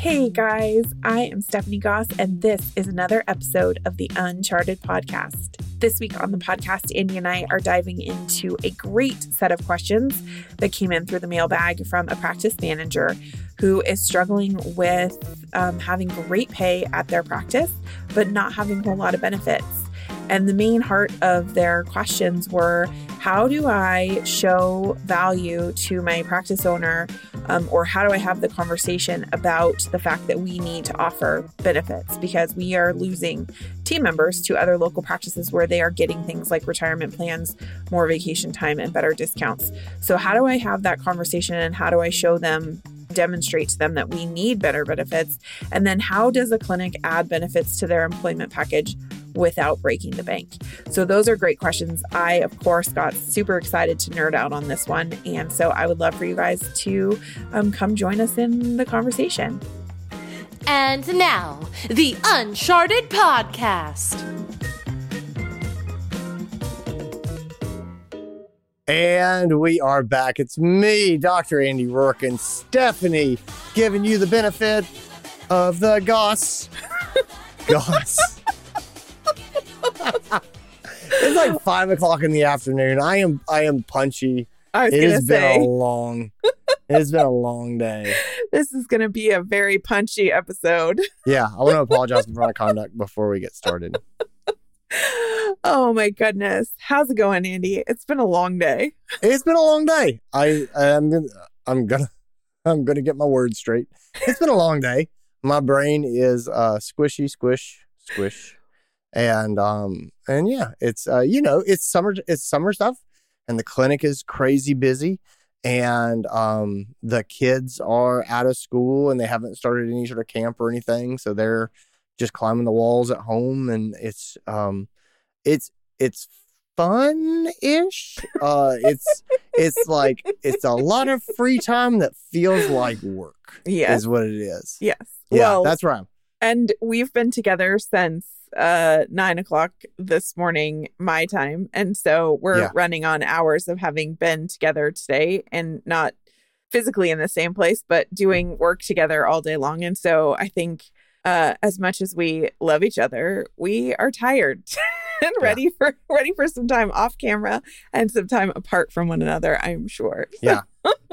Hey guys, I am Stephanie Goss, and this is another episode of the Uncharted podcast. This week on the podcast, Andy and I are diving into a great set of questions that came in through the mailbag from a practice manager who is struggling with um, having great pay at their practice, but not having a whole lot of benefits. And the main heart of their questions were how do I show value to my practice owner, um, or how do I have the conversation about the fact that we need to offer benefits because we are losing team members to other local practices where they are getting things like retirement plans, more vacation time, and better discounts. So, how do I have that conversation and how do I show them? demonstrate to them that we need better benefits? And then how does a clinic add benefits to their employment package without breaking the bank? So, those are great questions. I, of course, got super excited to nerd out on this one. And so, I would love for you guys to um, come join us in the conversation. And now, the Uncharted Podcast. And we are back. It's me, Dr. Andy Roark, and Stephanie giving you the benefit of the goss. goss. it's like five o'clock in the afternoon. I am I am punchy. I was It has to been a long it has been a long day. this is going to be a very punchy episode. Yeah, I want to apologize for my conduct before we get started. oh my goodness. How's it going, Andy? It's been a long day. It's been a long day. I I'm gonna I'm gonna I'm gonna get my words straight. It's been a long day. My brain is uh squishy, squish, squish, and um and yeah, it's uh you know it's summer it's summer stuff, and the clinic is crazy busy, and um the kids are out of school and they haven't started any sort of camp or anything, so they're just climbing the walls at home, and it's um it's it's fun ish. Uh, it's it's like it's a lot of free time that feels like work. Yes. is what it is. Yes. Yeah, well, that's right. and we've been together since uh nine o'clock this morning my time and so we're Yeah. running on hours of having been together today and not physically in the same place but doing work together all day long and so i think uh as much as we love each other we are tired and Yeah. ready for ready for some time off camera and some time apart from one another i'm sure Yeah.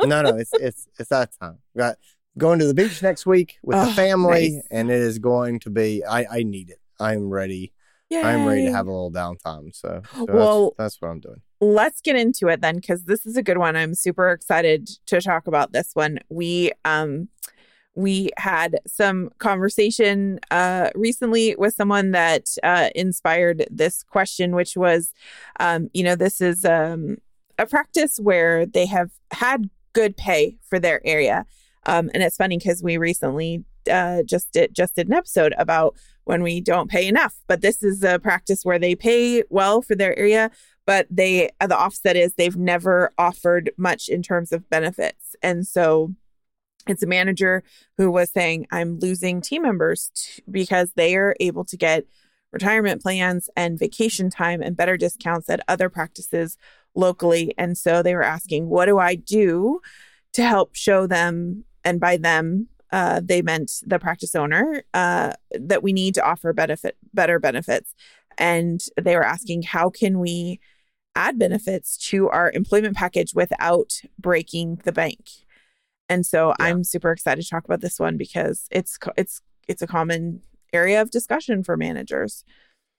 no, no, it's it's it's that time. Got going to the beach next week with the Oh, family, nice. and it is going to be. I I need it. I'm ready. I'm ready to have a little downtime. So, so Well- that's, that's what I'm doing. let's get into it then because this is a good one i'm super excited to talk about this one we um we had some conversation uh recently with someone that uh inspired this question which was um you know this is um a practice where they have had good pay for their area um and it's funny because we recently uh just did just did an episode about when we don't pay enough. But this is a practice where they pay well for their area but they the offset is they've never offered much in terms of benefits. And so it's a manager who was saying i'm losing team members t- because they are able to get retirement plans and vacation time and better discounts at other practices locally. And so they were asking what do i do to help show them and by them uh, they meant the practice owner uh, that we need to offer benefit better benefits and they were asking how can we add benefits to our employment package without breaking the bank. And so Yeah. I'm super excited to talk about this one because it's it's it's a common area of discussion for managers.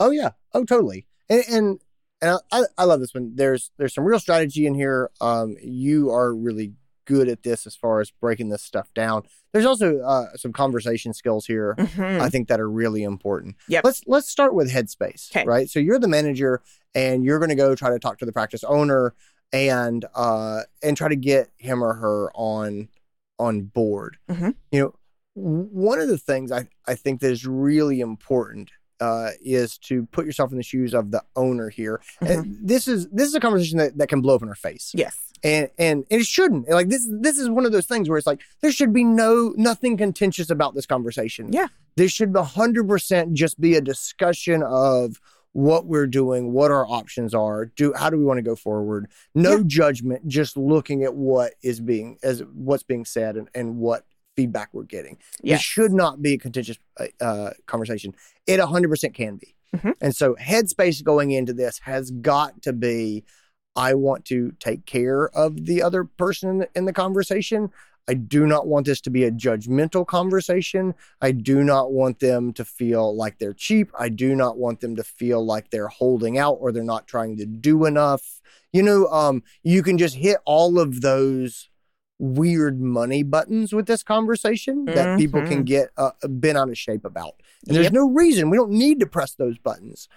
Oh yeah. Oh totally. And and, and I, I love this one. There's there's some real strategy in here. Um, you are really good at this as far as breaking this stuff down. There's also uh, some conversation skills here. Mhm. I think that are really important. Yep. Let's let's start with headspace. 'Kay. Right. So you're the manager and you're gonna go try to talk to the practice owner and uh and try to get him or her on on board. Mhm. You know, one of the things I, I think that is really important uh, is to put yourself in the shoes of the owner here. And this is this is a conversation that, that can blow up in our face Yes. and and and it shouldn't like this this is one of those things where it's like there should be no nothing contentious about this conversation Yeah. this should 100% just be a discussion of what we're doing what our options are do how do we want to go forward no Yeah. judgment just looking at what is being as what's being said and, and what feedback we're getting. It should not be a contentious uh, uh, conversation. It 100% can be. Mhm. And so, headspace going into this has got to be I want to take care of the other person in the, in the conversation. I do not want this to be a judgmental conversation. I do not want them to feel like they're cheap. I do not want them to feel like they're holding out or they're not trying to do enough. You know, um, you can just hit all of those weird money buttons with this conversation that people can get uh, bent out of shape about. And there's Yep. no reason we don't need to press those buttons,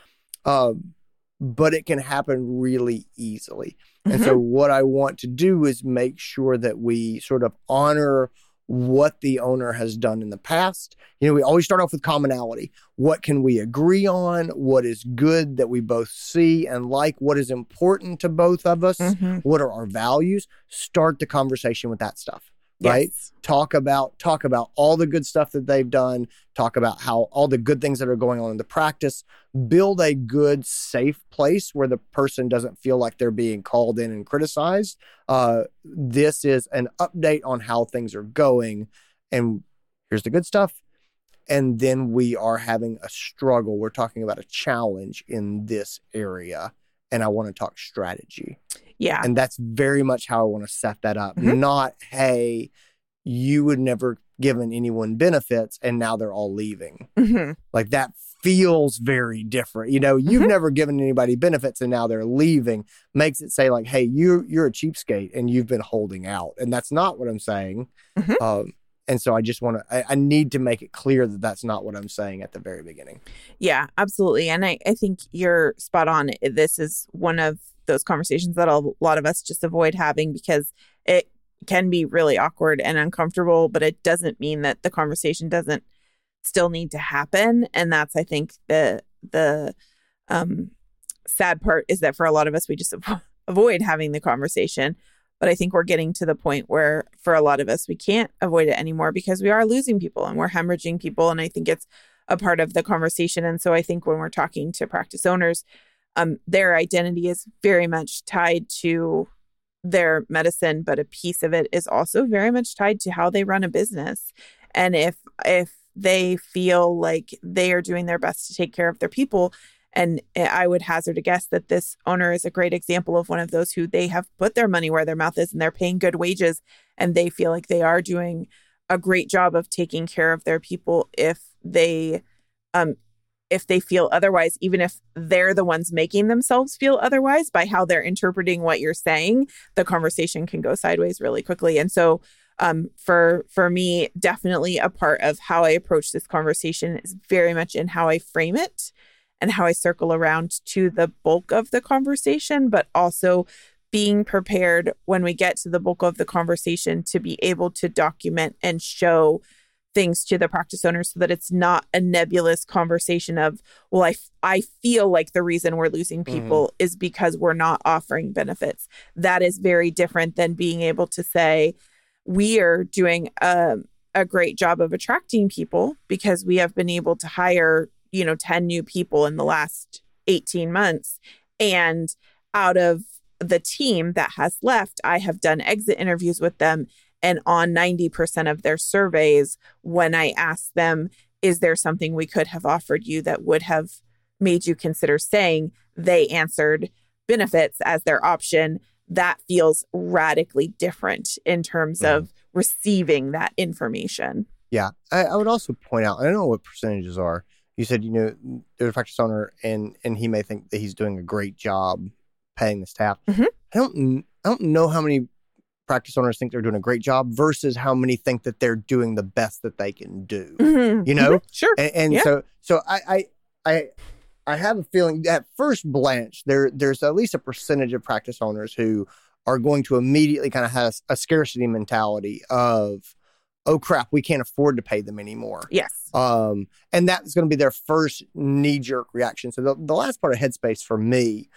um, but it can happen really easily. And so, what I want to do is make sure that we sort of honor what the owner has done in the past. You know, we always start off with commonality. What can we agree on? What is good that we both see and like? What is important to both of us? Mhm. What are our values? Start the conversation with that stuff. Right? Yes. talk about talk about all the good stuff that they've done. Talk about how all the good things that are going on in the practice. Build a good safe place where the person doesn't feel like they're being called in and criticized. Uh, this is an update on how things are going and here's the good stuff. And then we are having a struggle. We're talking about a challenge in this area and i want to talk strategy Yeah. and that's very much how I want to set that up. Mhm. Not, hey, you would never given anyone benefits and now they're all leaving. Mhm. Like that feels very different. You know, you've Mhm. never given anybody benefits and now they're leaving. Makes it say like, hey, you you're a cheapskate and you've been holding out. And that's not what I'm saying. Mhm. Um, and so I just want to, I, I need to make it clear that that's not what I'm saying at the very beginning. Yeah, absolutely. And I, I think you're spot on. This is one of those conversations that a lot of us just avoid having because it can be really awkward and uncomfortable, but it doesn't mean that the conversation doesn't still need to happen. And that's, I think, the the um, sad part is that for a lot of us, we just avo- avoid having the conversation. But I think we're getting to the point where, for a lot of us, we can't avoid it anymore because we are losing people and we're hemorrhaging people. And I think it's a part of the conversation. And so I think when we're talking to practice owners, um, their identity is very much tied to their medicine, but a piece of it is also very much tied to how they run a business. And if if they feel like they are doing their best to take care of their people, and I would hazard a guess that this owner is a great example of one of those who they have put their money where their mouth is and they're paying good wages and they feel like they are doing a great job of taking care of their people if they um if they feel otherwise even if they're the ones making themselves feel otherwise by how they're interpreting what you're saying the conversation can go sideways really quickly. And so um for for me definitely a part of how i approach this conversation is very much in how i frame it and how i circle around to the bulk of the conversation but also being prepared when we get to the bulk of the conversation to be able to document and show things to the practice owner so that it's not a nebulous conversation of well I, f- I feel like the reason we're losing mm-hmm. people is because we're not offering benefits. That is very different than being able to say we are doing a, a great job of attracting people because we have been able to hire you know 10 new people in the last 18 months. And out of the team that has left i have done exit interviews with them and on 90% of their surveys, when I asked them, is there something we could have offered you that would have made you consider staying? They answered benefits as their option. That feels radically different in terms Mhm. of receiving that information. Yeah, I, I would also point out. I don't know what percentages are. You said you know there's a practice owner, and and he may think that he's doing a great job paying the staff. Mhm. I don't I don't know how many practice owners think they're doing a great job versus how many think that they're doing the best that they can do. Mhm. You know? Mhm. Sure. And, and Yeah. so so I I I I have a feeling at first blanch there there's at least a percentage of practice owners who are going to immediately kind of have a scarcity mentality of oh crap we can't afford to pay them anymore Yes. um, and that's going to be their first knee jerk reaction. So the, the last part of headspace for me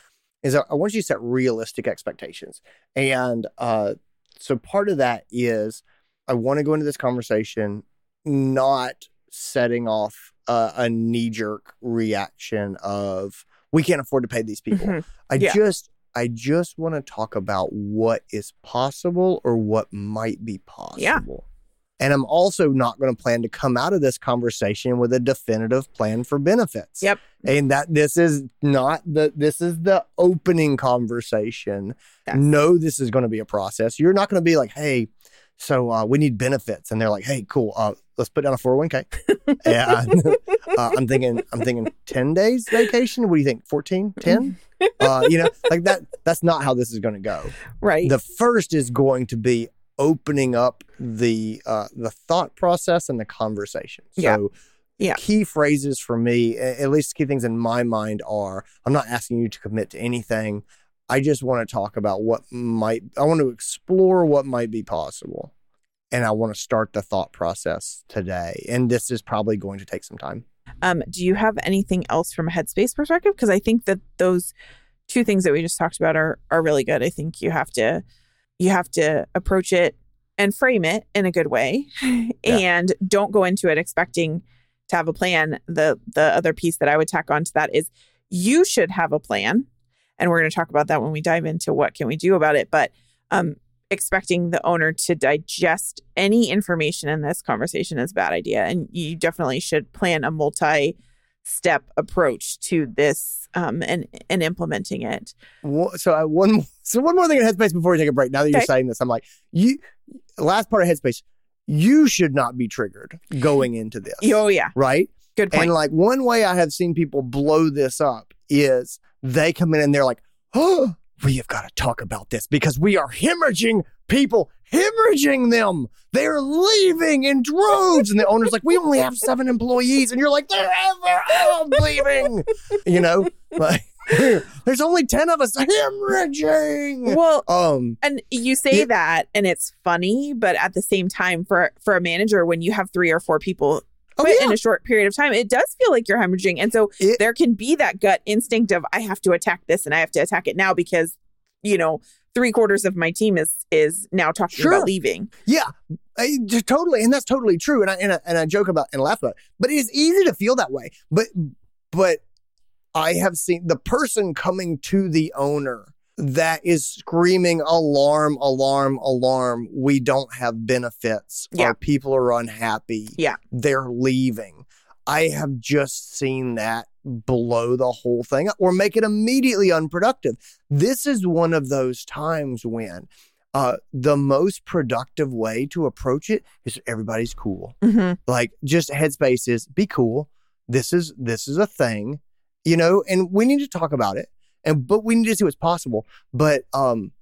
is I I want you to set realistic expectations. And uh, so part of that is I want to go into this conversation not setting off uh, a knee jerk reaction of we can't afford to pay these people. Mhm. I Yeah. just I just want to talk about what is possible or what might be possible. And I'm also not going to plan to come out of this conversation with a definitive plan for benefits. Yep. And that this is not the this is the opening conversation. Yes. No, this is going to be a process. You're not going to be like, hey, so uh, we need benefits, and they're like, hey, cool, uh, let's put down a 401k. and uh, I'm thinking, I'm thinking 10 days vacation. What do you think? 14, 10? uh, you know, like that. That's not how this is going to go. Right. The first is going to be opening up the uh, the thought process and the conversation. So, Yeah. Yeah. key phrases for me, at least key things in my mind are: I'm not asking you to commit to anything. I just want to talk about what might. I want to explore what might be possible, and I want to start the thought process today. And this is probably going to take some time. Um, do you have anything else from a headspace perspective? Because I think that those two things that we just talked about are are really good. I think you have to you have to approach it and frame it in a good way, and don't go into it expecting to have a plan. The the other piece that I would tack on to that is you should have a plan, and we're going to talk about that when we dive into what can we do about it. But um, expecting the owner to digest any information in this conversation is a bad idea, and you definitely should plan a multi step approach to this um, and and implementing it. So I, one more- so one more thing in Headspace before we take a break. Now that you're saying this, I'm like you. Last part of Headspace, you should not be triggered going into this, Oh yeah, right? good point. And like one way I have seen people blow this up is they come in and they're like, "Oh, we have got to talk about this because we are hemorrhaging people, hemorrhaging them. They're leaving in droves." And the owner's like, "We only have seven employees," and you're like, "They're all leaving," you know, like. There's only 10 of us hemorrhaging. well, Um, and you say Yeah. that, and it's funny, but at the same time, for for a manager, when you have three or four people oh quit yeah. in a short period of time, it does feel like you're hemorrhaging, and so It- there can be that gut instinct of I have to attack this, and I have to attack it now because you know three quarters of my team is is now talking Sure. about leaving. Yeah, I, totally, and that's totally true. And I, and I and I joke about and laugh about it, but it is easy to feel that way. But but I have seen the person coming to the owner that is screaming alarm, alarm, alarm. We don't have benefits. Yeah. Our people are unhappy. Yeah. they're leaving. I have just seen that blow the whole thing up or make it immediately unproductive. This is one of those times when uh, the most productive way to approach it is everybody's cool. Mm-hmm. Like just headspace is be cool. This is this is a thing, you know, and we need to talk about it. And but we need to see what's possible. But um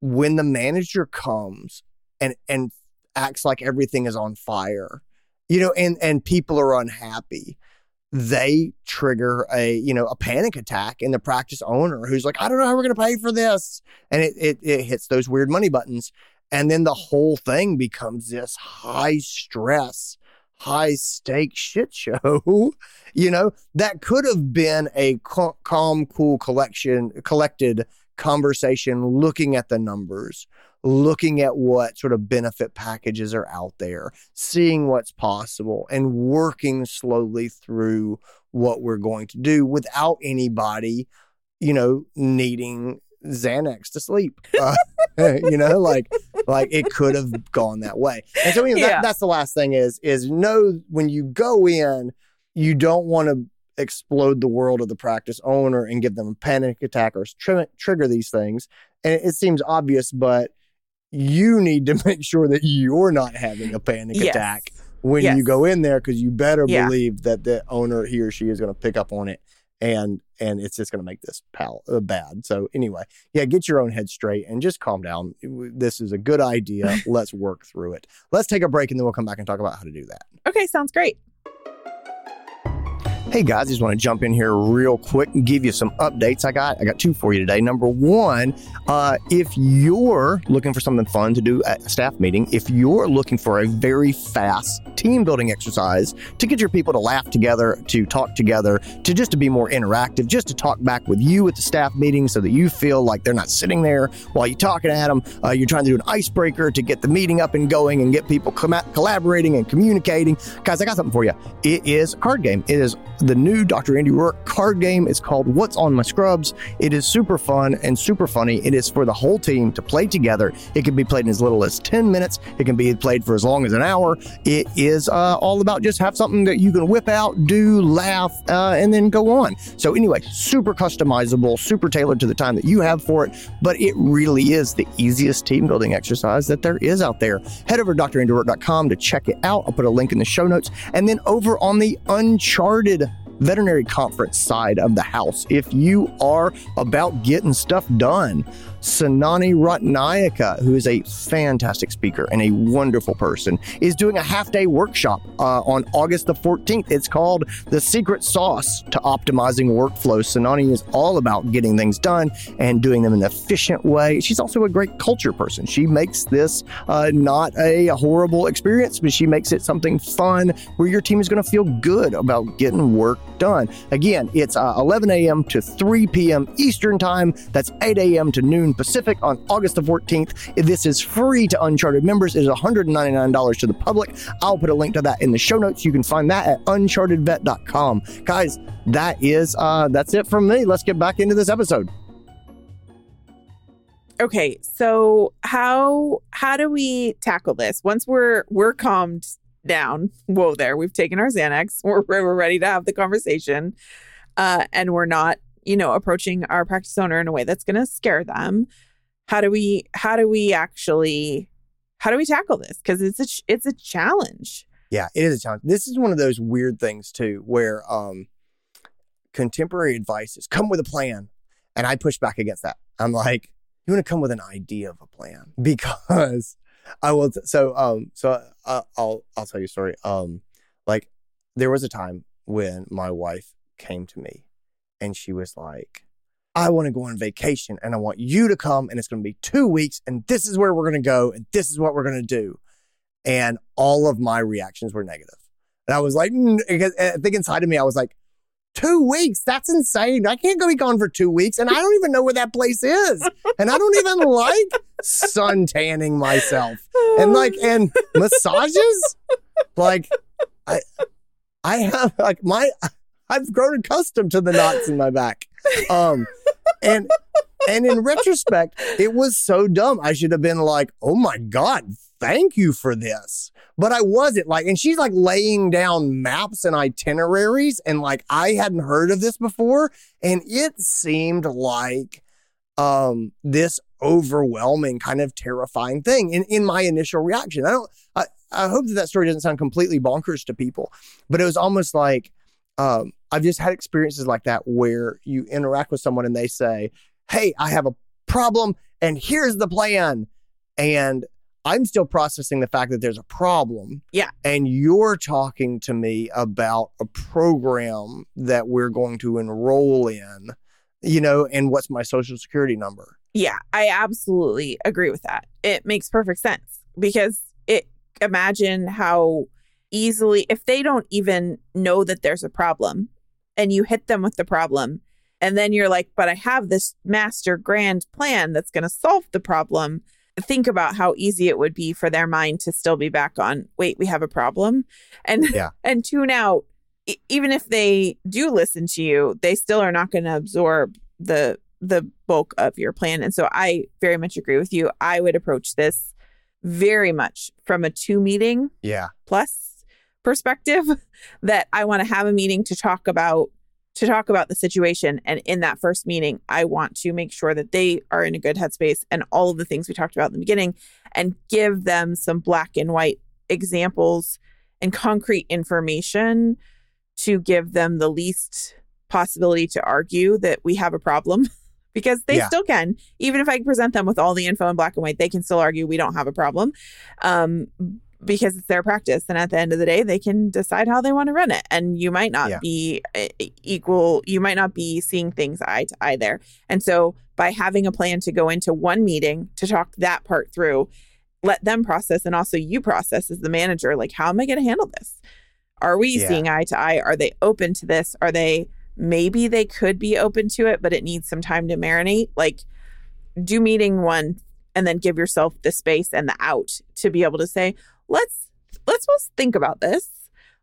when the manager comes and and acts like everything is on fire, you know, and and people are unhappy, they trigger a you know a panic attack in the practice owner who's like, I don't know how we're going to pay for this, and it, it it hits those weird money buttons, and then the whole thing becomes this high stress, high stake shit show. you know that could have been a calm, cool collection, collected conversation, looking at the numbers, looking at what sort of benefit packages are out there, seeing what's possible, and working slowly through what we're going to do without anybody, you know, needing Xanax to sleep. Uh, you know, like like it could have gone that way. And so Yeah. that, that's the last thing is is know when you go in, you don't want to explode the world of the practice owner and give them a panic attack or tri- trigger these things. And it, seems obvious, but you need to make sure that you're not having a panic Yes. attack when Yes. you go in there because you better Yeah. believe that the owner he or she is going to pick up on it and and it's just going to make this pal uh, bad so anyway yeah get your own head straight and just calm down this is a good idea let's work through it let's take a break and then we'll come back and talk about how to do that Okay, sounds great. Hey guys, just want to jump in here real quick and give you some updates. I got I got two for you today. Number one, uh, if you're looking for something fun to do at a staff meeting, if you're looking for a very fast team building exercise to get your people to laugh together, to talk together, to just to be more interactive, just to talk back with you at the staff meeting, so that you feel like they're not sitting there while you're talking at them. Uh, you're trying to do an icebreaker to get the meeting up and going and get people com- collaborating and communicating. Guys, I got something for you. It is a card game. It is the new Dr. Andy Roark card game. It's called What's on My Scrubs. It is super fun and super funny. It is for the whole team to play together. It can be played in as little as 10 minutes, it can be played for as long as an hour. It is uh, all about just have something that you can whip out, do, laugh, uh, and then go on. So, anyway, super customizable, super tailored to the time that you have for it, but it really is the easiest team building exercise that there is out there. Head over to drandyroark.com to check it out. I'll put a link in the show notes. And then over on the Uncharted veterinary conference side of the house, if you are about getting stuff done, Senani Ratnayake, who is a fantastic speaker and a wonderful person, is doing a half day workshop uh, on August the 14th. It's called The Secret Sauce to Optimizing Workflow. Senani is all about getting things done and doing them in an efficient way. She's also a great culture person. She makes this uh, not a horrible experience, but she makes it something fun where your team is going to feel good about getting work done. Again, it's uh, 11 a.m. to 3 p.m. Eastern Time. That's 8 a.m. to noon Pacific on August the 14th. This is free to Uncharted members. It is $199 to the public. I'll put a link to that in the show notes. You can find that at unchartedvet.com. Guys, that is uh that's it from me. Let's get back into this episode. Okay, so how how do we tackle this once we're we're calmed down? Whoa, there we've taken our Xanax. We're we're ready to have the conversation, uh, and we're not you know approaching our practice owner in a way that's going to scare them how do we how do we actually how do we tackle this because it's a it's a challenge Yeah, it is a challenge. This is one of those weird things too, where um, contemporary advice is come with a plan, and I push back against that. I'm like, you want to come with an idea of a plan because I will. So um, so uh, I'll I'll tell you a story. Um, like there was a time when my wife came to me, and she was like. I want to go on vacation and I want you to come and it's going to be two weeks and this is where we're going to go and this is what we're going to do and all of my reactions were negative. And I was like, mm, because I think inside of me, I was like, two weeks? That's insane. I can't go be gone for two weeks, and I don't even know where that place is, and I don't even like sun tanning myself, and like and massages, like I, I have like my. I've grown accustomed to the knots in my back. Um, and and in retrospect, it was so dumb. I should have been like, "Oh my god, thank you for this." But I wasn't like, and she's like laying down maps and itineraries, and like I hadn't heard of this before, and it seemed like um this overwhelming kind of terrifying thing in, in my initial reaction. I don't I, I hope that that story doesn't sound completely bonkers to people, but it was almost like um, I've just had experiences like that where you interact with someone and they say, Hey, I have a problem and here's the plan. And I'm still processing the fact that there's a problem. Yeah. And you're talking to me about a program that we're going to enroll in, you know, and what's my social security number. Yeah, I absolutely agree with that. It makes perfect sense because it imagine how easily if they don't even know that there's a problem and you hit them with the problem and then you're like, "But I have this master grand plan that's going to solve the problem." Think about how easy it would be for their mind to still be back on, "Wait, we have a problem." And Yeah. and tune out even if they do listen to you, they still are not going to absorb the the bulk of your plan. And so I very much agree with you. I would approach this very much from a two meeting Yeah. plus perspective that I want to have a meeting to talk about to talk about the situation. And in that first meeting I want to make sure that they are in a good headspace and all of the things we talked about in the beginning and give them some black and white examples and concrete information to give them the least possibility to argue that we have a problem because they Yeah. still can. Even if i present them with all the info in black and white they can still argue we don't have a problem. Um, because it's their practice and at the end of the day they can decide how they want to run it. And you might not Yeah. be uh, equal you might not be seeing things eye to eye there. And so by having a plan to go into one meeting to talk that part through let them process and also you process as the manager like how am i going to handle this? Are we Yeah. seeing eye to eye? Are they open to this? Are they maybe they could be open to it but it needs some time to marinate. Like do meeting one and then give yourself the space and the out to be able to say let's let's let's think about this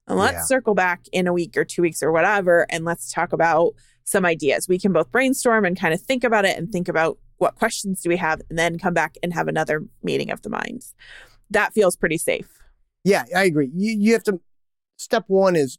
And let's Yeah. circle back in a week or two weeks or whatever, and let's talk about some ideas. We can both brainstorm and kind of think about it and think about what questions do we have, and then come back and have another meeting of the minds. That feels pretty safe. Yeah, I agree. You you have to. Step one is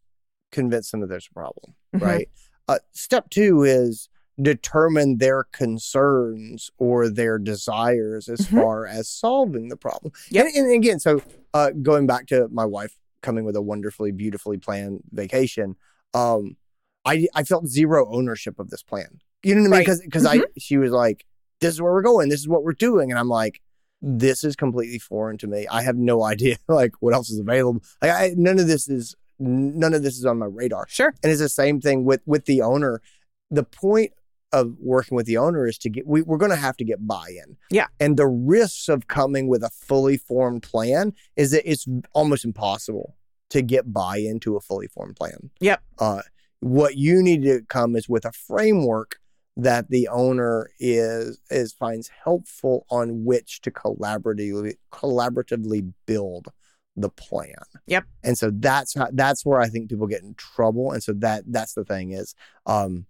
convince them that there's a problem, Mhm. right? Uh, step two is determine their concerns or their desires as Mhm. far as solving the problem. Yep. And, and again, so uh, going back to my wife coming with a wonderfully, beautifully planned vacation, um, I I felt zero ownership of this plan. You know what I mean? Right. Because because I she was like, "This is where we're going. This is what we're doing," and I'm like, "This is completely foreign to me. I have no idea like what else is available. Like, I, none of this is none of this is on my radar." Sure. And it's the same thing with with the owner. The point of working with the owner is to get we, we're going to have to get buy-in. Yeah. And the risks of coming with a fully formed plan is that it's almost impossible to get buy-in to a fully formed plan. Yep. Uh, what you need to come is with a framework that the owner is is finds helpful on which to collaboratively collaboratively build the plan. Yep. And so that's how that's where I think people get in trouble. And so that that's the thing is um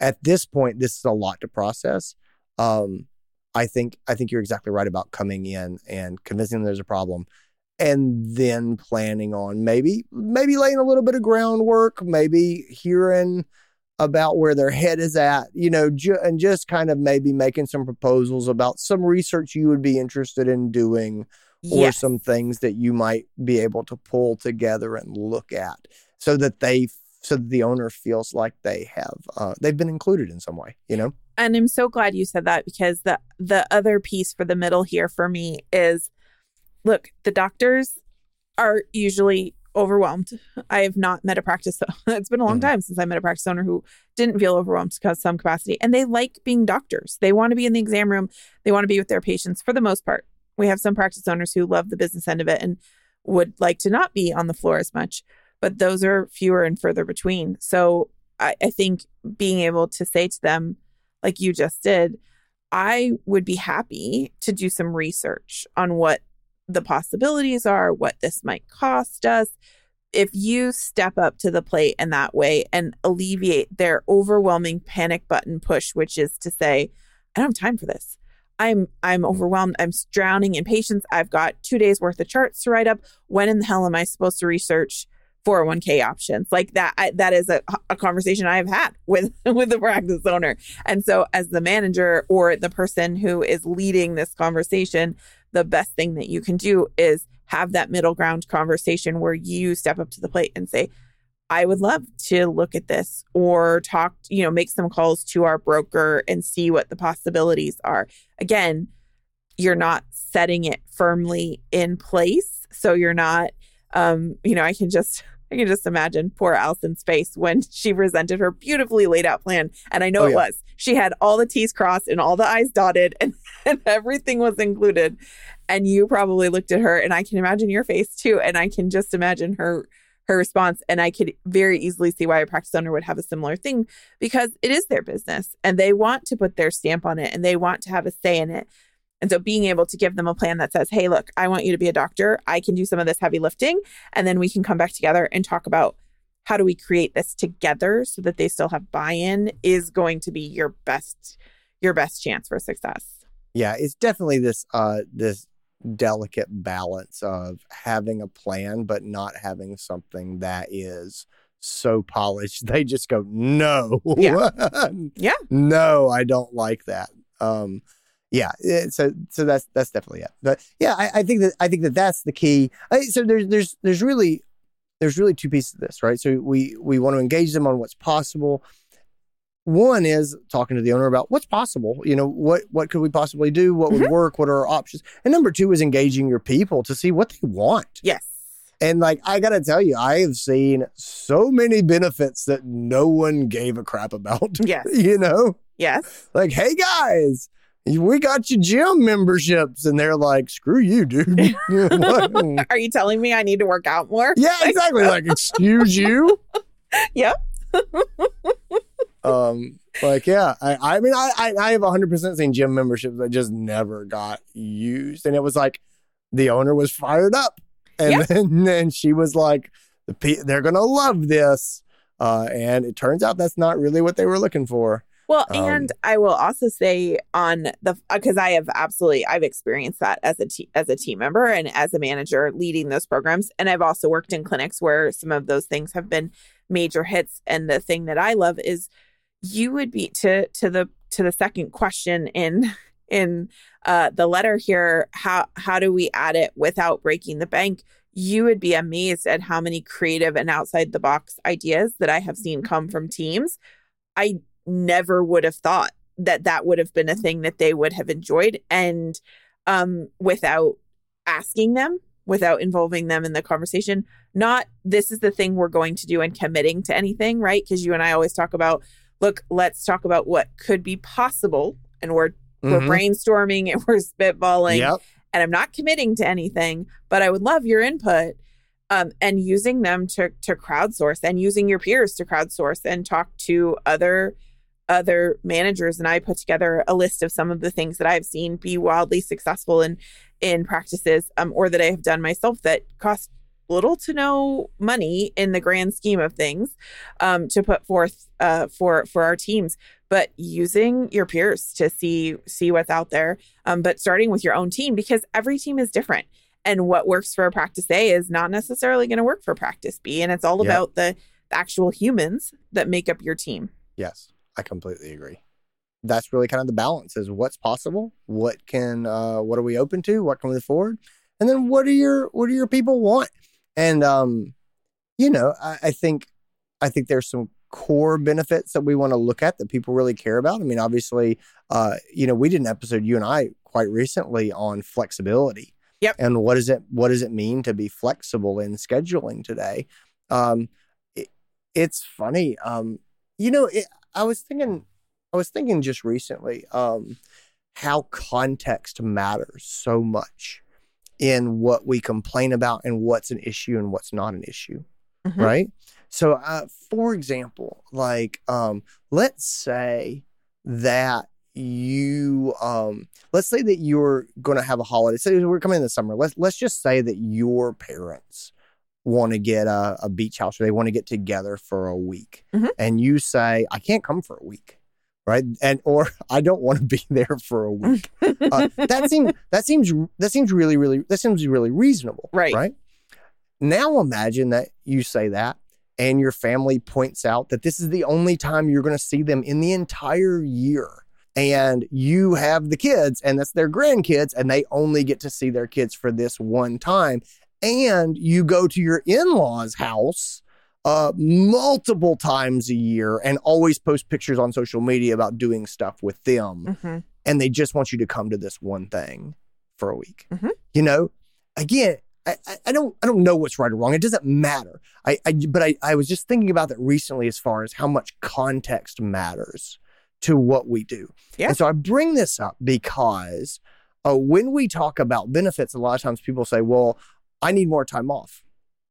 at this point this is a lot to process. Um I think I think you're exactly right about coming in and convincing them there's a problem and then planning on maybe maybe laying a little bit of groundwork, maybe hearing about where their head is at, you know, ju- and just kind of maybe making some proposals about some research you would be interested in doing or Yes. some things that you might be able to pull together and look at so that they so the owner feels like they have uh, they've been included in some way you know and I'm so glad you said that because the the other piece for the middle here for me is look, the doctors are usually overwhelmed. I have not met a practice it's been a long Mhm. time since I met a practice owner who didn't feel overwhelmed because some capacity and they like being doctors. They want to be in the exam room, they want to be with their patients for the most part. We have some practice owners who love the business end of it and would like to not be on the floor as much, but those are fewer and further between. So I, I think being able to say to them, like you just did, I would be happy to do some research on what the possibilities are, what this might cost us. If you step up to the plate in that way and alleviate their overwhelming panic button push, which is to say, I don't have time for this. I'm I'm overwhelmed. I'm drowning in patients. I've got two days worth of charts to write up. When in the hell am I supposed to research 401k options like that? I, that is a, a conversation I have had with with the practice owner. And so, as the manager or the person who is leading this conversation, the best thing that you can do is have that middle ground conversation where you step up to the plate and say, I would love to look at this or talk, you know, make some calls to our broker and see what the possibilities are. Again, you're not setting it firmly in place. So you're not, um, you know, I can just, I can just imagine poor Allison's face when she presented her beautifully laid out plan. And I know Oh, it yeah. was. She had all the T's crossed and all the I's dotted and, and everything was included. And you probably looked at her and I can imagine your face too. And I can just imagine her her response. And I could very easily see why a practice owner would have a similar thing because it is their business and they want to put their stamp on it and they want to have a say in it. And so being able to give them a plan that says, hey, look, I want you to be a doctor. I can do some of this heavy lifting. And then we can come back together and talk about how do we create this together so that they still have buy-in is going to be your best your best chance for success. yeah it's definitely this uh this delicate balance of having a plan but not having something that is so polished they just go no Yeah. Yeah. no i don't like that um yeah eh, so so that's that's definitely it. But yeah i, I think that i think that that's the key. I, so there's there's there's really there's really two pieces of this right? So we we want to engage them on what's possible. One is talking to the owner about what's possible you know what what could we possibly do? What would mm-hmm. work? What are our options? And number two is engaging your people to see what they want. Yes. and like i gotta tell you i have seen so many benefits that no one gave a crap about Yes. you know? Yes. like hey guys we got you gym memberships and they're like screw you dude Are you telling me I need to work out more? yeah exactly like excuse you Yep. um like yeah i i mean i i, I have 100% seen gym memberships that just never got used and it was like the owner was fired up and Yeah. then, then she was like they're gonna love this. Uh, and it turns out that's not really what they were looking for. Well, Um, and I will also say on the because I have absolutely I've experienced that as a te- as a team member and as a manager leading those programs, and I've also worked in clinics where some of those things have been major hits. And the thing that I love is you would be to to the to the second question in in uh, the letter here. How how do we add it without breaking the bank? You would be amazed at how many creative and outside the box ideas that I have seen come from teams. I never would have thought that that would have been a thing that they would have enjoyed and um without asking them without involving them in the conversation not this is the thing we're going to do and committing to anything right because you and I always talk about look let's talk about what could be possible and we're we're Mhm. brainstorming and we're spitballing Yep. and I'm not committing to anything, but I would love your input um, and using them to to crowdsource and using your peers to crowdsource and talk to other other managers. And I put together a list of some of the things that I've seen be wildly successful in in practices um, or that I have done myself that cost little to no money in the grand scheme of things um, to put forth uh, for for our teams but using your peers to see see what's out there um, but starting with your own team because every team is different and what works for practice a is not necessarily going to work for practice b and it's all Yep. about the, the actual humans that make up your team Yes, I completely agree. That's really kind of the balance is what's possible, what can uh what are we open to, what can we afford, and then what are your what do your people want? And um, you know, I, I think I think there's some core benefits that we want to look at that people really care about. I mean, obviously, uh, you know, we did an episode, you and I, quite recently on flexibility. Yep. And what does it what does it mean to be flexible in scheduling today? Um, it, it's funny. Um, you know, it, I was thinking, I was thinking just recently, um, how context matters so much in what we complain about and what's an issue and what's not an issue, Mhm. right? So, uh, for example, like, um, let's say that you, um, let's say that you're going to have a holiday. Say we're coming in the summer. Let's let's just say that your parents want to get a, a beach house or they want to get together for a week Mhm. and you say i can't come for a week right and or i don't want to be there for a week uh, that seems that seems that seems really really that seems really reasonable Right. right now imagine that you say that and your family points out that this is the only time you're going to see them in the entire year and you have the kids and that's their grandkids and they only get to see their kids for this one time and you go to your in-laws house uh, multiple times a year and always post pictures on social media about doing stuff with them Mhm. and they just want you to come to this one thing for a week. Mhm. You know, again, I, I, I don't I don't know what's right or wrong. It doesn't matter. I, I but I, I was just thinking about that recently as far as how much context matters to what we do. Yeah. And so I bring this up because uh, when we talk about benefits, a lot of times people say, well, I need more time off.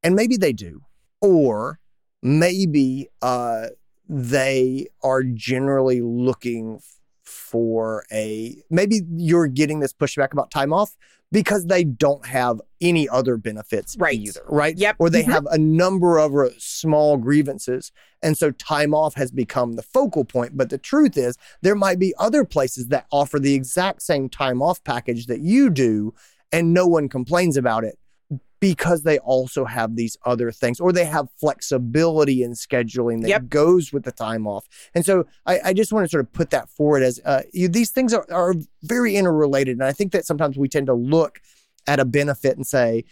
And maybe they do. Or maybe uh, they are generally looking for a, maybe you're getting this pushback about time off because they don't have any other benefits Right. either, right? Yep. Or they Mhm. have a number of uh, small grievances. And so time off has become the focal point. But the truth is, there might be other places that offer the exact same time off package that you do, and no one complains about it because they also have these other things or they have flexibility in scheduling that Yep. goes with the time off. And so I, I just want to sort of put that forward as uh, you, these things are, are very interrelated. And I think that sometimes we tend to look at a benefit and say,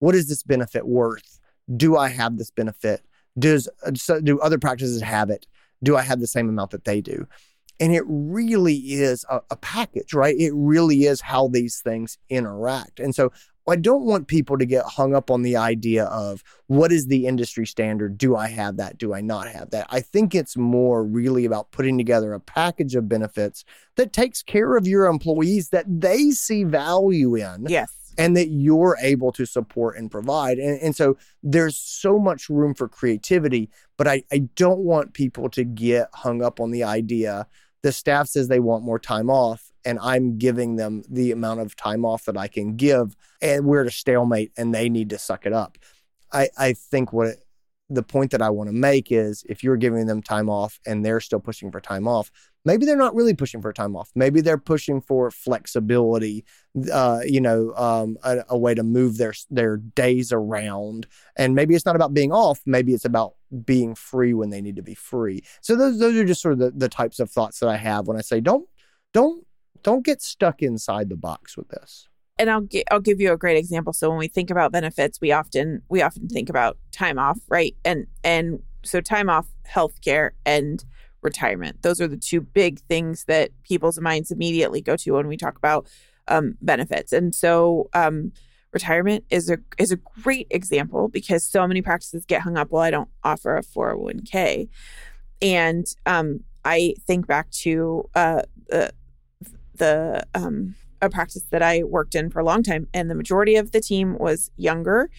what is this benefit worth? Do I have this benefit? Does so do other practices have it? Do I have the same amount that they do? And it really is a, a package, right? It really is how these things interact. And so I don't want people to get hung up on the idea of what is the industry standard? Do I have that? Do I not have that? I think it's more really about putting together a package of benefits that takes care of your employees that they see value in Yes. and that you're able to support and provide. And, and so there's so much room for creativity, but I, I don't want people to get hung up on the idea the staff says they want more time off, and I'm giving them the amount of time off that I can give, and we're at a stalemate and they need to suck it up. I, I think what it, the point that I want to make is if you're giving them time off and they're still pushing for time off, maybe they're not really pushing for time off. Maybe they're pushing for flexibility, uh, you know, um, a, a, way to move their their days around. And maybe it's not about being off. Maybe it's about being free when they need to be free. So those those are just sort of the, the types of thoughts that I have when I say don't don't don't get stuck inside the box with this and I'll gi- I'll give you a great example. So when we think about benefits, we often we often think about time off, right? And and so time off, healthcare, and retirement. Those are the two big things that people's minds immediately go to when we talk about um, benefits. And so um, retirement is a is a great example because so many practices get hung up. Well, I don't offer a four hundred oh one k, and um, I think back to uh, the the um, a practice that I worked in for a long time, and the majority of the team was younger,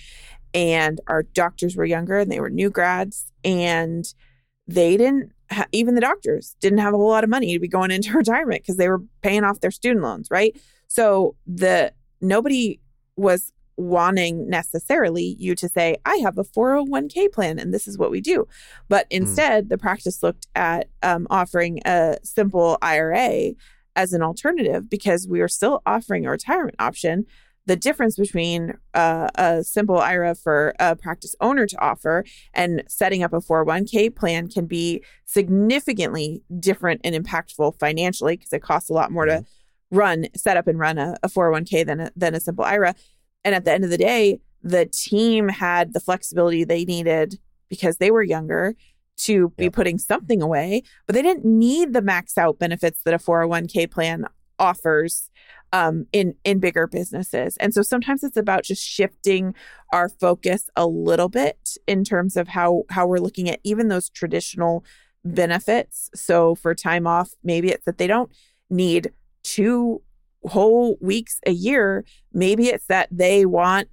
and our doctors were younger, and they were new grads, and they didn't. Even the doctors didn't have a whole lot of money to be going into retirement because they were paying off their student loans, right? So the nobody was wanting necessarily you to say, I have a 401k plan and this is what we do. But hmm. instead, mm. the practice looked at um, offering a simple IRA as an alternative because we are still offering a retirement option. The difference between uh, a simple IRA for a practice owner to offer and setting up a 401k plan can be significantly different and impactful financially because it costs a lot more to mm-hmm. run, set up and run a, a 401k than a, than a simple IRA. And at the end of the day, the team had the flexibility they needed because they were younger to be yep. putting something away, but they didn't need the max out benefits that a 401k plan offers um, in in bigger businesses. And so sometimes it's about just shifting our focus a little bit in terms of how how we're looking at even those traditional benefits. So for time off, maybe it's that they don't need two whole weeks a year. Maybe it's that they want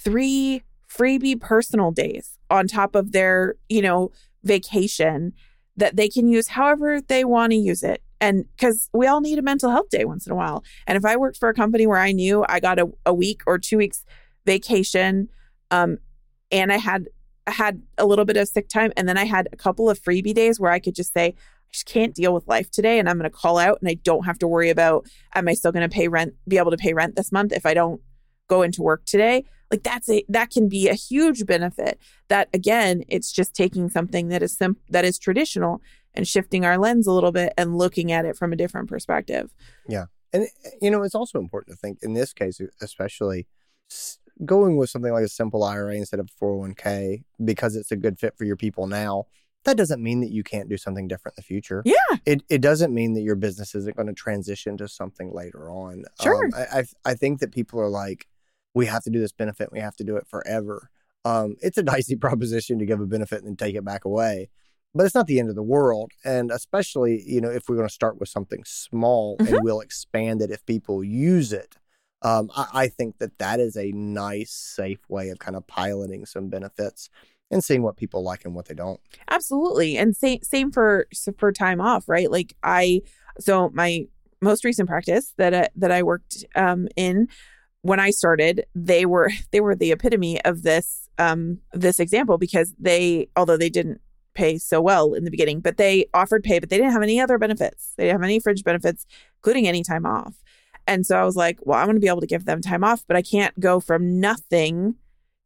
three freebie personal days on top of their, you know, vacation that they can use however they want to use it. And because we all need a mental health day once in a while. And if I worked for a company where I knew I got a, a week or two weeks vacation, um, and I had I had a little bit of sick time, and then I had a couple of freebie days where I could just say, I just can't deal with life today, and I'm going to call out, and I don't have to worry about am I still going to pay rent, be able to pay rent this month if I don't go into work today like that's a that can be a huge benefit that again it's just taking something that is sim- that is traditional and shifting our lens a little bit and looking at it from a different perspective yeah and you know it's also important to think in this case especially going with something like a simple ira instead of 401k because it's a good fit for your people now that doesn't mean that you can't do something different in the future. Yeah. It, it doesn't mean that your business isn't going to transition to something later on. Sure. Um, I, I, I think that people are like, we have to do this benefit. We have to do it forever. Um, it's a dicey proposition to give a benefit and then take it back away, but it's not the end of the world. And especially, you know, if we're going to start with something small mm-hmm. and we'll expand it if people use it. Um, I, I think that that is a nice, safe way of kind of piloting some benefits and seeing what people like and what they don't. Absolutely, and same same for for time off, right? Like I, so my most recent practice that I, that I worked um, in when I started, they were they were the epitome of this um, this example because they, although they didn't pay so well in the beginning, but they offered pay, but they didn't have any other benefits. They didn't have any fringe benefits, including any time off. And so I was like, well, I want to be able to give them time off, but I can't go from nothing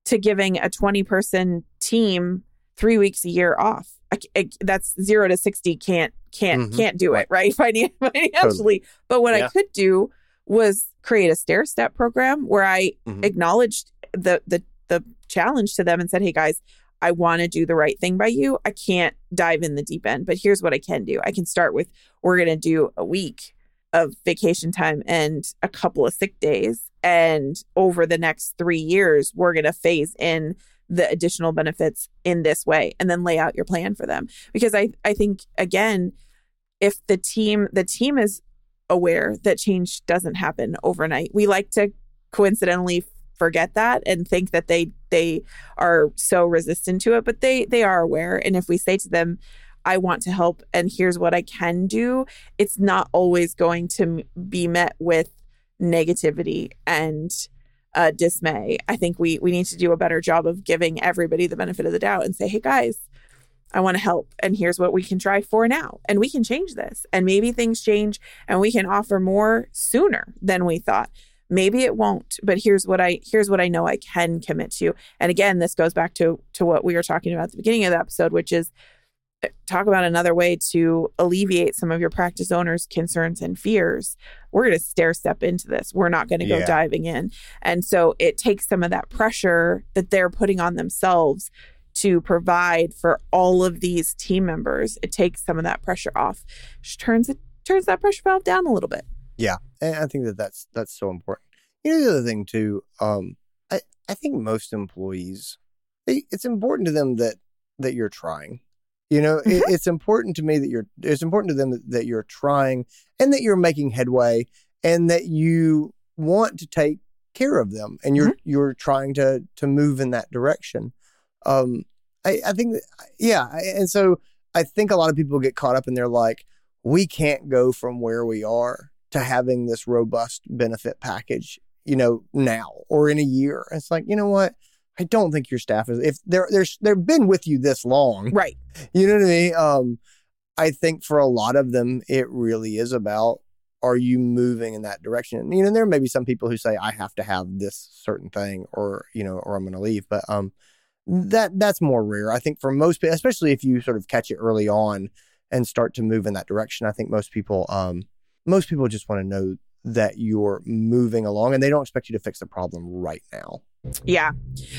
to giving a 20 person team three weeks a year off. I, I, that's zero to 60 can't can't mm-hmm. can't do it right financially. Totally. But what yeah. I could do was create a stair step program where I mm-hmm. acknowledged the the the challenge to them and said, "Hey guys, I want to do the right thing by you. I can't dive in the deep end, but here's what I can do. I can start with we're going to do a week of vacation time and a couple of sick days and over the next 3 years we're going to phase in the additional benefits in this way and then lay out your plan for them because I I think again if the team the team is aware that change doesn't happen overnight. We like to coincidentally forget that and think that they they are so resistant to it, but they they are aware. And if we say to them, I want to help and here's what I can do, it's not always going to be met with negativity and uh, dismay. I think we we need to do a better job of giving everybody the benefit of the doubt and say, "Hey guys, I want to help and here's what we can try for now. And we can change this. And maybe things change and we can offer more sooner than we thought. Maybe it won't, but here's what I here's what I know I can commit to. And again, this goes back to to what we were talking about at the beginning of the episode, which is uh, talk about another way to alleviate some of your practice owners' concerns and fears. We're going to stair step into this. We're not going to go Yeah. diving in. And so it takes some of that pressure that they're putting on themselves to provide for all of these team members. It takes some of that pressure off. Just turns it turns that pressure valve down a little bit. Yeah, and I think that that's that's so important. You know, the other thing too, um, I I think most employees, they, it's important to them that that you're trying. You know, it, it's important to me that you're. It's important to them that, that you're trying and that you're making headway and that you want to take care of them and you're you're trying to to move in that direction. Um, I I think yeah, and so I think a lot of people get caught up and they're like, we can't go from where we are to having this robust benefit package, you know, now or in a year. It's like, you know what? I don't think your staff is if they're they're they've been with you this long. Right. You know what I mean? Um, I think for a lot of them, it really is about are you moving in that direction? You know, there may be some people who say I have to have this certain thing, or you know, or I'm going to leave. But um, that that's more rare. I think for most people, especially if you sort of catch it early on and start to move in that direction, I think most people um, most people just want to know that you're moving along, and they don't expect you to fix the problem right now. Yeah.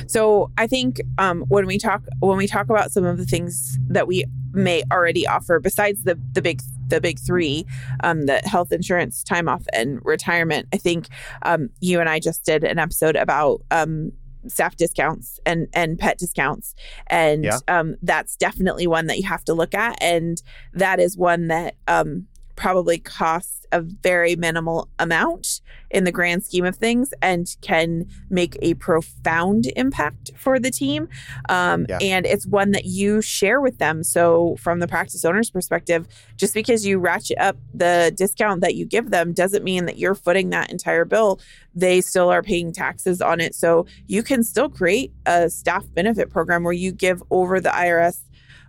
So I think um, when we talk when we talk about some of the things that we may already offer, besides the the big the big three, um, the health insurance, time off, and retirement, I think um, you and I just did an episode about um, staff discounts and and pet discounts, and Yeah. um, that's definitely one that you have to look at, and that is one that um, probably costs a very minimal amount in the grand scheme of things and can make a profound impact for the team. Um, Yeah. And it's one that you share with them. So, from the practice owner's perspective, just because you ratchet up the discount that you give them doesn't mean that you're footing that entire bill. They still are paying taxes on it. So, you can still create a staff benefit program where you give over the IRS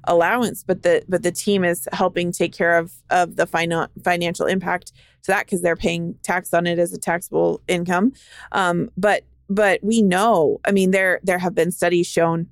allowance but the but the team is helping take care of of the finan- financial impact to that because they're paying tax on it as a taxable income. Um but but we know i mean there there have been studies shown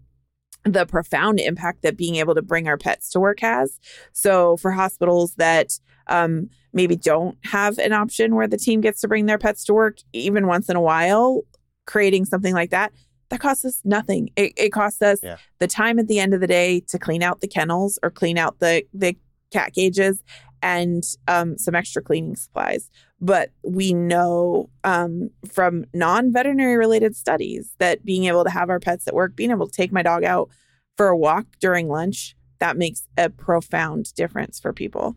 the profound impact that being able to bring our pets to work has. So for hospitals that um maybe don't have an option where the team gets to bring their pets to work even once in a while creating something like that that costs us nothing it, it costs us Yeah. the time at the end of the day to clean out the kennels or clean out the the cat cages and um, some extra cleaning supplies. But we know um, from non veterinary related studies that being able to have our pets at work, being able to take my dog out for a walk during lunch, that makes a profound difference for people.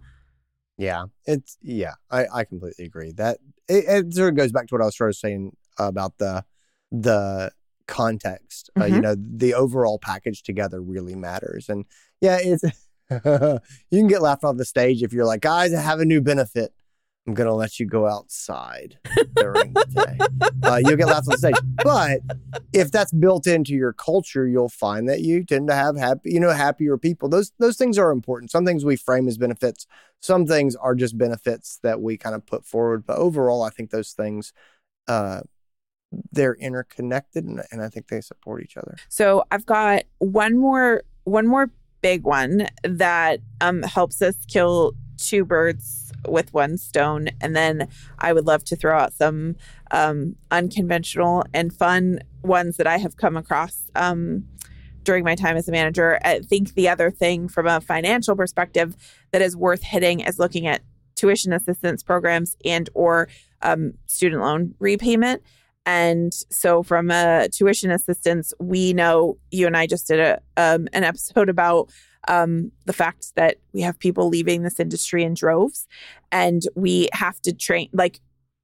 Yeah, it's yeah, I I completely agree. That it, it sort of goes back to what I was sort of saying about the the context. Uh, you Mhm. know, the overall package together really matters. And yeah, it's you can get laughed off the stage if you're like, guys, I have a new benefit. I'm gonna let you go outside during the day. Uh, you'll get laughed off the stage. But if that's built into your culture, you'll find that you tend to have happy, you know, happier people. Those those things are important. Some things we frame as benefits. Some things are just benefits that we kind of put forward. But overall, I think those things uh, they're interconnected, and, and I think they support each other. So I've got one more one more big one that um, helps us kill two birds with one stone, and then I would love to throw out some um, unconventional and fun ones that I have come across um, during my time as a manager. I think the other thing from a financial perspective that is worth hitting is looking at tuition assistance programs and or um, student loan repayment. And so, from a tuition assistance, we know you and I just did a um, an episode about um, the fact that we have people leaving this industry in droves, and we have to train like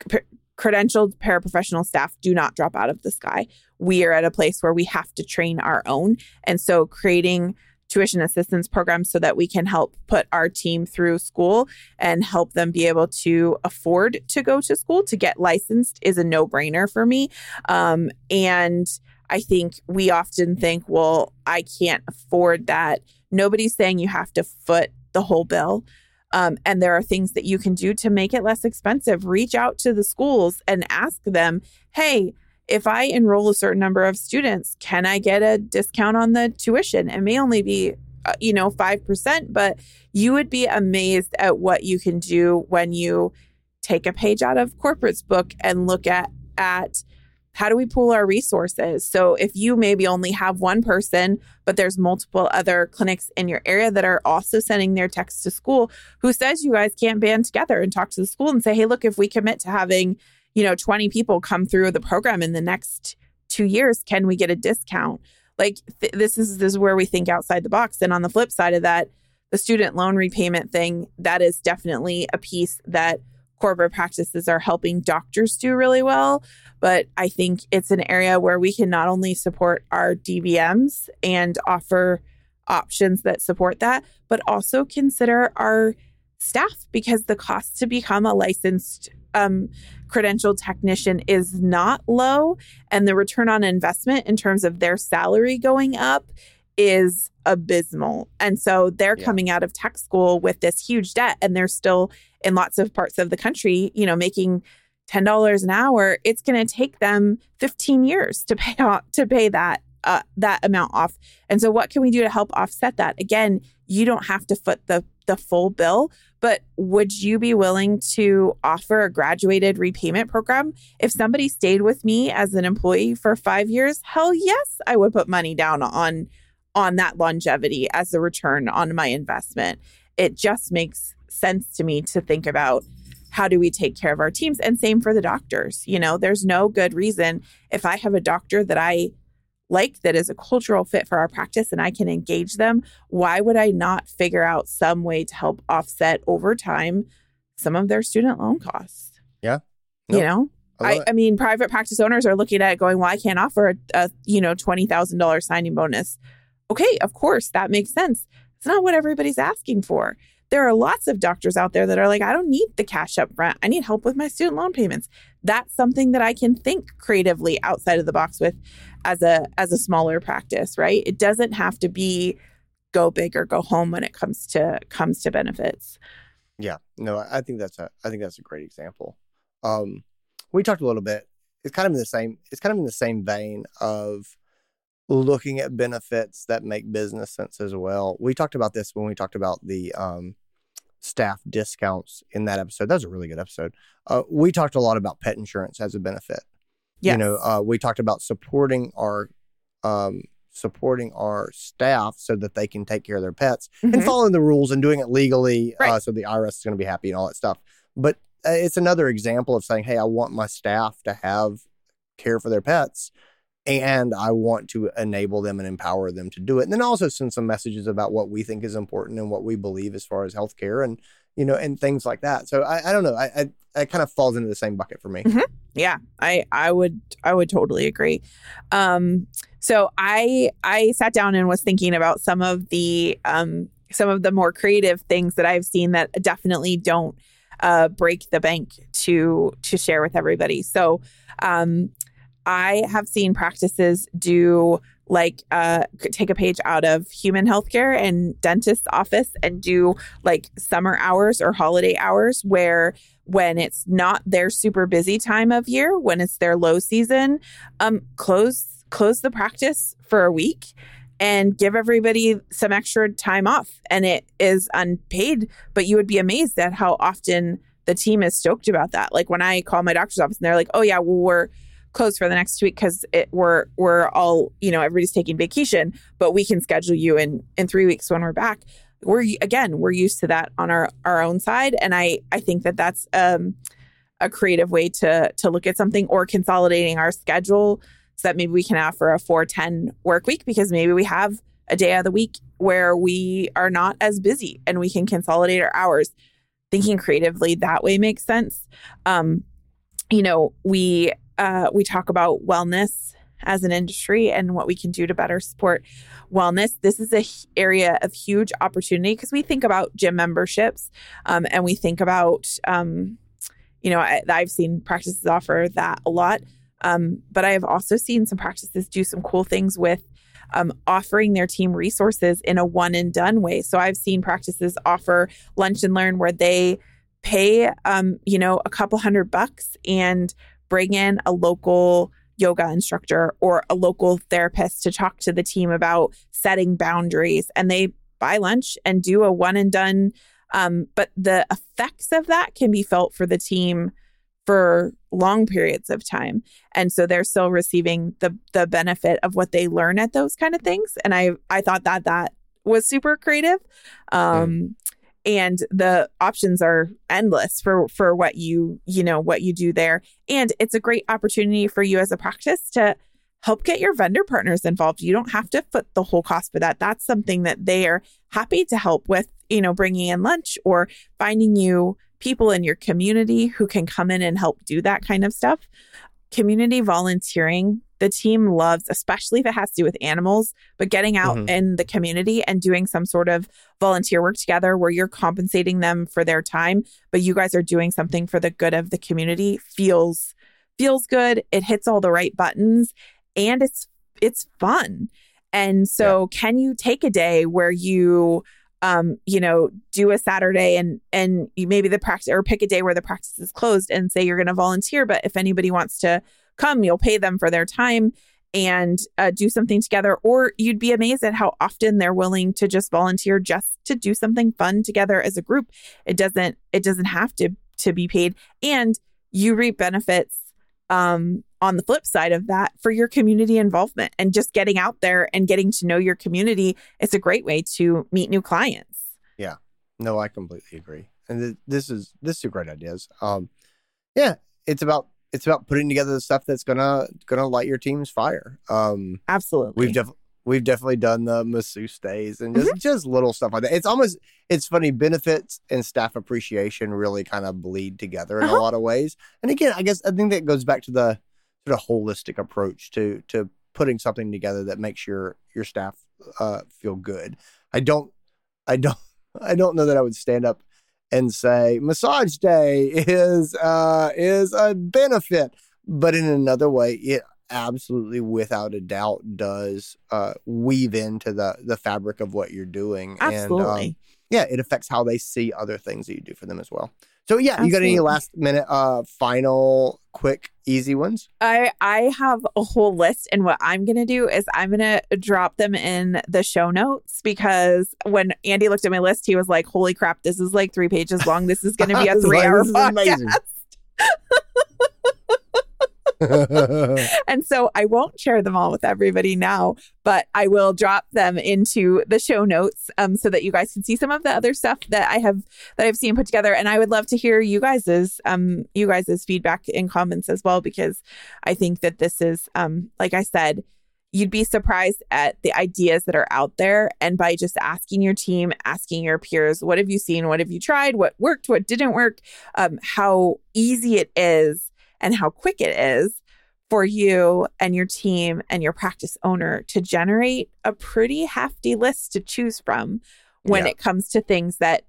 p- credentialed paraprofessional staff do not drop out of the sky. We are at a place where we have to train our own, and so creating tuition assistance program so that we can help put our team through school and help them be able to afford to go to school. To get licensed is a no-brainer for me. Um, and i think we often think well i can't afford that. Nobody's saying you have to foot the whole bill. Um, and there are things that you can do to make it less expensive. Reach out to the schools and ask them hey if I enroll a certain number of students, can I get a discount on the tuition? It may only be, uh, you know, 5%, but you would be amazed at what you can do when you take a page out of corporate's book and look at, at, how do we pool our resources? So if you maybe only have one person, but there's multiple other clinics in your area that are also sending their texts to school, who says you guys can't band together and talk to the school and say, hey, look, if we commit to having you know 20 people come through the program in the next two years can we get a discount? Like th- this is this is where we think outside the box. And on the flip side of that the student loan repayment thing that is definitely a piece that corporate practices are helping doctors do really well. But i think it's an area where we can not only support our dvms and offer options that support that but also consider our staff because the cost to become a licensed um, credentialed technician is not low, and the return on investment in terms of their salary going up is abysmal. And so they're yeah. coming out of tech school with this huge debt, and they're still in lots of parts of the country, you know, making ten dollars an hour. It's going to take them fifteen years to pay off to pay that uh, that amount off. And so, what can we do to help offset that? Again, you don't have to foot the the full bill, but would you be willing to offer a graduated repayment program? If somebody stayed with me as an employee for 5 years, hell yes, I would put money down on on that longevity as a return on my investment. It just makes sense to me to think about how do we take care of our teams and same for the doctors. You know, there's no good reason if I have a doctor that I like that is a cultural fit for our practice and I can engage them, why would I not figure out some way to help offset over time some of their student loan costs? Yeah. Nope. You know? I, I, mean, private practice owners are looking at it going, well, I can't offer a, a you know, $20,000 signing bonus. Okay, of course, that makes sense. It's not what everybody's asking for. There are lots of doctors out there that are like, I don't need the cash up front. I need help with my student loan payments. That's something that I can think creatively outside of the box with as a as a smaller practice, right? It doesn't have to be go big or go home when it comes to comes to benefits. Yeah, no, I think that's a I think that's a great example. Um, we talked a little bit. It's kind of in the same. It's kind of in the same vein of looking at benefits that make business sense as well. We talked about this when we talked about the um, staff discounts in that episode. That was a really good episode. Uh, we talked a lot about pet insurance as a benefit. Yes. You know, uh, we talked about supporting our um, supporting our staff so that they can take care of their pets mm-hmm. and following the rules and doing it legally, uh, right. uh, so the IRS is going to be happy and all that stuff. But uh, it's another example of saying, "Hey, I want my staff to have care for their pets." And I want to enable them and empower them to do it. And then also send some messages about what we think is important and what we believe as far as healthcare and you know, and things like that. So I, I don't know. I, I it kind of falls into the same bucket for me. Mm-hmm. Yeah, I I would I would totally agree. Um, so I I sat down and was thinking about some of the um some of the more creative things that I've seen that definitely don't uh, break the bank to to share with everybody. So um, I have seen practices do like uh, take a page out of human healthcare and dentist's office and do like summer hours or holiday hours where when it's not their super busy time of year when it's their low season um close close the practice for a week and give everybody some extra time off. And it is unpaid but you would be amazed at how often the team is stoked about that. Like when i call my doctor's office and they're like oh yeah well we're closed for the next week because we're we're all you know everybody's taking vacation but we can schedule you in in three weeks when we're back. We're again we're used to that on our our own side and i i think that that's um a creative way to to look at something or consolidating our schedule so that maybe we can offer a 410 work week because maybe we have a day of the week where we are not as busy and we can consolidate our hours. Thinking creatively that way makes sense. Um you know we uh, we talk about wellness as an industry and what we can do to better support wellness. This is a h- area of huge opportunity because we think about gym memberships um, and we think about, um, you know, I, I've seen practices offer that a lot. Um, but I have also seen some practices do some cool things with um, offering their team resources in a one and done way. So I've seen practices offer lunch and learn where they pay, um, you know, a couple hundred bucks and bring in a local yoga instructor or a local therapist to talk to the team about setting boundaries. And they buy lunch and do a one and done um, but the effects of that can be felt for the team for long periods of time. And so they're still receiving the the benefit of what they learn at those kind of things. And i i thought that that was super creative. Um mm. And the options are endless for for what you you know what you do there. And it's a great opportunity for you as a practice to help get your vendor partners involved. You don't have to foot the whole cost for that. That's something that they are happy to help with you know bringing in lunch or finding you people in your community who can come in and help do that kind of stuff. Community volunteering, the team loves, especially if it has to do with animals, but getting out mm-hmm. in the community and doing some sort of volunteer work together where you're compensating them for their time, but you guys are doing something for the good of the community feels feels good. It hits all the right buttons and it's it's fun. And so yeah. can you take a day where you um, you know, do a Saturday and and you maybe the practice or pick a day where the practice is closed and say you're going to volunteer. But if anybody wants to come, you'll pay them for their time and uh, do something together. Or you'd be amazed at how often they're willing to just volunteer just to do something fun together as a group. It doesn't it doesn't have to to be paid, and you reap benefits um, on the flip side of that for your community involvement and just getting out there and getting to know your community it's a great way to meet new clients. Yeah. No i completely agree. And th- this is this is great ideas. Um yeah it's about it's about putting together the stuff that's gonna gonna light your team's fire um absolutely we've definitely we've definitely done the masseuse days and just mm-hmm. just little stuff like that. It's almost it's funny benefits and staff appreciation really kind of bleed together in uh-huh. a lot of ways. And again, I guess I think that goes back to the sort of holistic approach to to putting something together that makes your your staff uh, feel good. I don't I don't I don't know that I would stand up and say massage day is uh is a benefit, but in another way it absolutely without a doubt does uh, weave into the the fabric of what you're doing absolutely and, um, yeah it affects how they see other things that you do for them as well so yeah absolutely. you got any last minute uh final quick easy ones? I i have a whole list and what i'm gonna do is i'm gonna drop them in the show notes because when andy looked at my list he was like holy crap this is like three pages long. This is gonna be a three hour podcast and so I won't share them all with everybody now, but I will drop them into the show notes um, so that you guys can see some of the other stuff that I have that I've seen put together. And I would love to hear you guys's um, you guys's feedback and comments as well because I think that this is um, like I said you'd be surprised at the ideas that are out there. And by just asking your team, asking your peers, what have you seen? What have you tried? What worked? What didn't work? Um, how easy it is and how quick it is for you and your team and your practice owner to generate a pretty hefty list to choose from when yeah. it comes to things that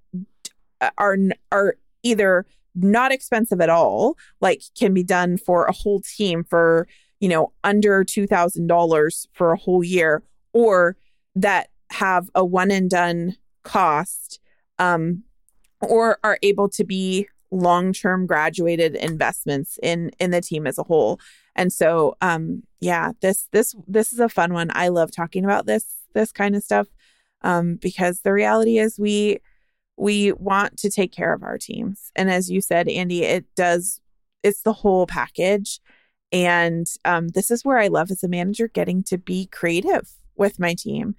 are are either not expensive at all like can be done for a whole team for you know under $2000 for a whole year or that have a one and done cost um or are able to be long-term graduated investments in in the team as a whole. And so um yeah this this this is a fun one. I love talking about this this kind of stuff um because the reality is we we want to take care of our teams. And as you said andy it does it's the whole package. And um this is where i love as a manager getting to be creative with my team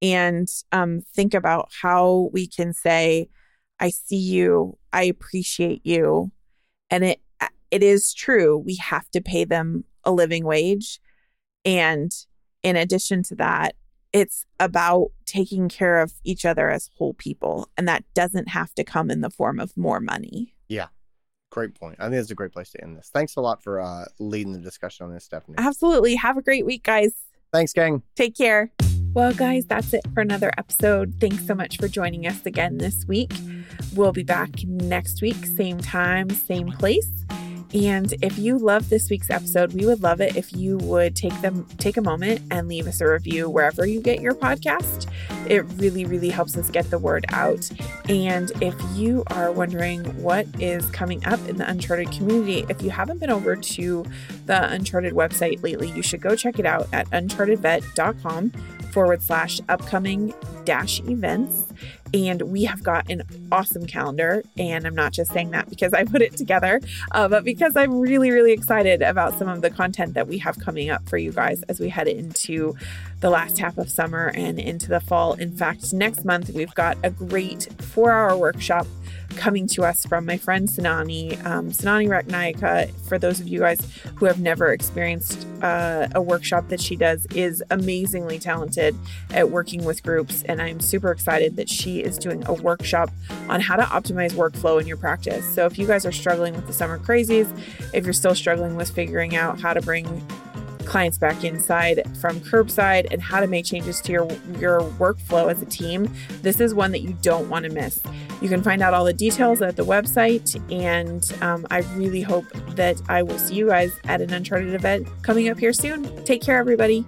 and um think about how we can say I see you. I appreciate you. And it it is true. We have to pay them a living wage. And in addition to that, it's about taking care of each other as whole people. And that doesn't have to come in the form of more money. Yeah. great point. I think it's a great place to end this. Thanks a lot for uh, leading the discussion on this, Stephanie. Absolutely. Have a great week, guys. Thanks, gang. Take care. Well, guys, that's it for another episode. Thanks so much for joining us again this week. We'll be back next week, same time, same place. And if you love this week's episode, we would love it if you would take them take a moment and leave us a review wherever you get your podcast. It really, really helps us get the word out. And if you are wondering what is coming up in the Uncharted community, if you haven't been over to the Uncharted website lately, you should go check it out at unchartedvet.com forward slash upcoming dash events. And we have got an awesome calendar. And I'm not just saying that because I put it together, uh, but because I'm really, really excited about some of the content that we have coming up for you guys as we head into the last half of summer and into the fall. In fact, next month, we've got a great four hour workshop coming to us from my friend Senani. Um, Senani Ratnayake, for those of you guys who have never experienced uh, a workshop that she does, is amazingly talented at working with groups. And I'm super excited that she is doing a workshop on how to optimize workflow in your practice. So if you guys are struggling with the summer crazies, if you're still struggling with figuring out how to bring clients back inside from curbside and how to make changes to your your workflow as a team this is one that you don't want to miss. You can find out all the details at the website and um, i really hope that i will see you guys at an uncharted event coming up here soon. Take care everybody